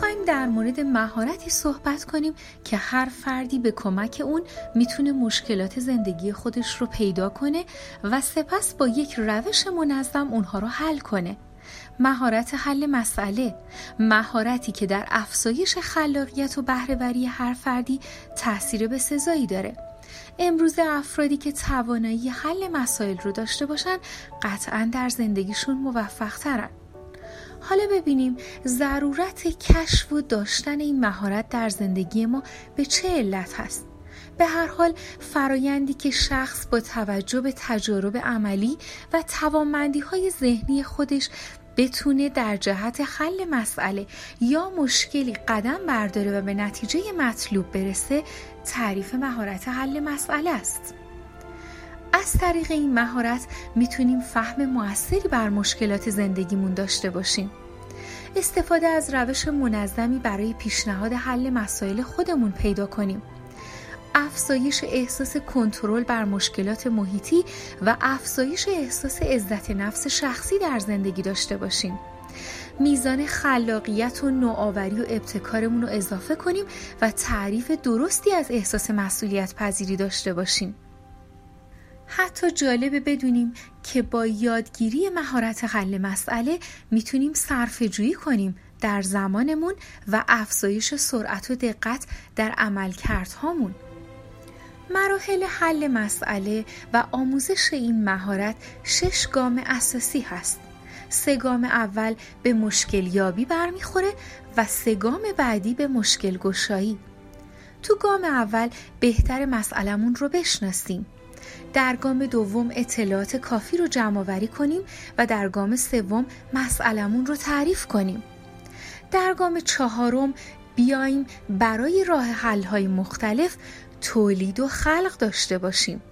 می‌خوایم در مورد مهارتی صحبت کنیم که هر فردی به کمک اون می‌تونه مشکلات زندگی خودش رو پیدا کنه و سپس با یک روش منظم اونها رو حل کنه. مهارت حل مسئله مهارتی که در افزایش خلاقیت و بهرهوری هر فردی تاثیر به سزایی داره. امروز افرادی که توانایی حل مسائل رو داشته باشن قطعا در زندگیشون موفق ترن. حالا ببینیم ضرورت کشف و داشتن این مهارت در زندگی ما به چه علت هست. به هر حال فرایندی که شخص با توجه به تجارب عملی و توانمندی های ذهنی خودش بتونه در جهت حل مسئله یا مشکلی قدم برداره و به نتیجه مطلوب برسه تعریف مهارت حل مسئله است. از طریق این مهارت می‌تونیم فهم موثری بر مشکلات زندگیمون داشته باشیم. استفاده از روش منظمی برای پیشنهاد حل مسائل خودمون پیدا کنیم. افزایش احساس کنترل بر مشکلات محیطی و افزایش احساس عزت نفس شخصی در زندگی داشته باشیم. میزان خلاقیت و نوآوری و ابتکارمون رو اضافه کنیم و تعریف درستی از احساس مسئولیت پذیری داشته باشیم. حتی جالبه بدونیم که با یادگیری مهارت حل مسئله می‌تونیم صرف جویی کنیم در زمانمون و افزایش سرعت و دقت در عملکردهامون. مراحل حل مسئله و آموزش این مهارت شش گام اساسی هست. سه گام اول به مشکل یابی برمیخوره و سه گام بعدی به مشکل گشایی. تو گام اول بهتر مسئلمون رو بشناسیم. در گام دوم اطلاعات کافی رو جمع آوری کنیم و در گام سوم مسئلمون رو تعریف کنیم. در گام چهارم بیایم برای راه حل های مختلف تولید و خلق داشته باشیم.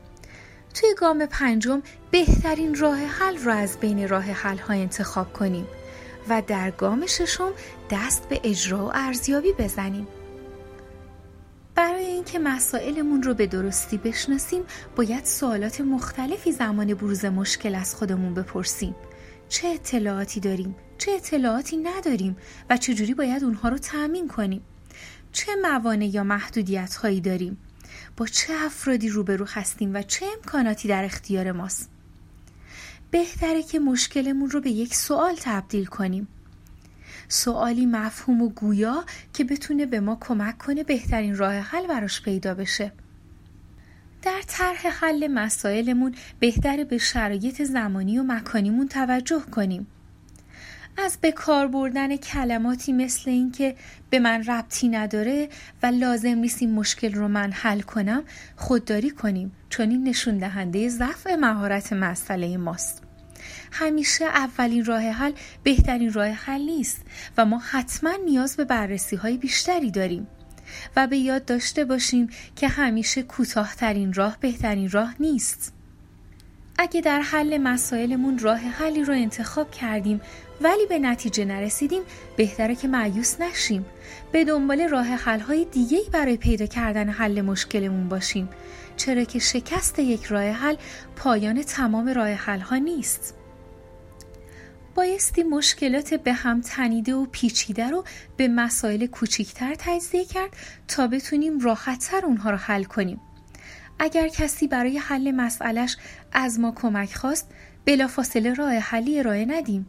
توی گام پنجم بهترین راه حل را از بین راه حل ها انتخاب کنیم و در گام ششم دست به اجرا و ارزیابی بزنیم. برای اینکه مسائلمون رو به درستی بشناسیم باید سوالات مختلفی زمان بروز مشکل از خودمون بپرسیم. چه اطلاعاتی داریم؟ چه اطلاعاتی نداریم؟ و چجوری باید اونها رو تأمین کنیم؟ چه موانع یا محدودیت هایی داریم؟ با چه افرادی روبرو هستیم و چه امکاناتی در اختیار ماست؟ بهتره که مشکلمون رو به یک سوال تبدیل کنیم. سوالی مفهوم و گویا که بتونه به ما کمک کنه بهترین راه حل براش پیدا بشه. در طرح حل مسائلمون بهتره به شرایط زمانی و مکانیمون توجه کنیم. از به کار بردن کلماتی مثل اینکه به من ربطی نداره و لازم نیست این مشکل رو من حل کنم خودداری کنیم چون این نشون دهنده ضعف مهارت مسئله ماست. همیشه اولین راه حل بهترین راه حل نیست و ما حتما نیاز به بررسی های بیشتری داریم. و به یاد داشته باشیم که همیشه کوتاهترین راه بهترین راه نیست. اگه در حل مسائلمون راه حلی رو انتخاب کردیم ولی به نتیجه نرسیدیم بهتره که معیوس نشیم. به دنبال راه حل های دیگه برای پیدا کردن حل مشکلمون باشیم. چرا که شکست یک راه حل پایان تمام راه حل ها نیست. بایستی مشکلات به هم تنیده و پیچیده رو به مسائل کوچیکتر تجزیه کرد تا بتونیم راحتتر اونها رو حل کنیم. اگر کسی برای حل مسئلش از ما کمک خواست بلافاصله راه حلی ارائه ندیم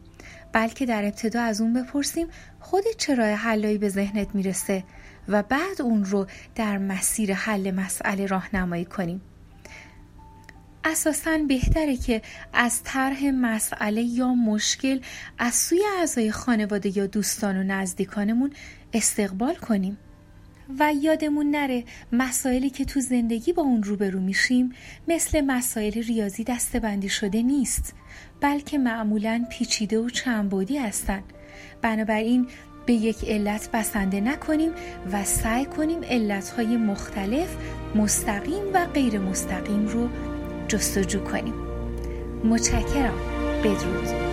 بلکه در ابتدا از اون بپرسیم خودت چه راه حلایی به ذهنت می‌رسه و بعد اون رو در مسیر حل مسئله راهنمایی کنیم اساسا بهتره که از طرح مسئله یا مشکل از سوی اعضای خانواده یا دوستان و نزدیکانمون استقبال کنیم. و یادمون نره مسائلی که تو زندگی با اون روبرو میشیم مثل مسائل ریاضی دستبندی شده نیست بلکه معمولا پیچیده و چندبودی هستند بنابراین به یک علت بسنده نکنیم و سعی کنیم علتهای مختلف مستقیم و غیر مستقیم رو جستجو کنیم. متشکرم. بدرود.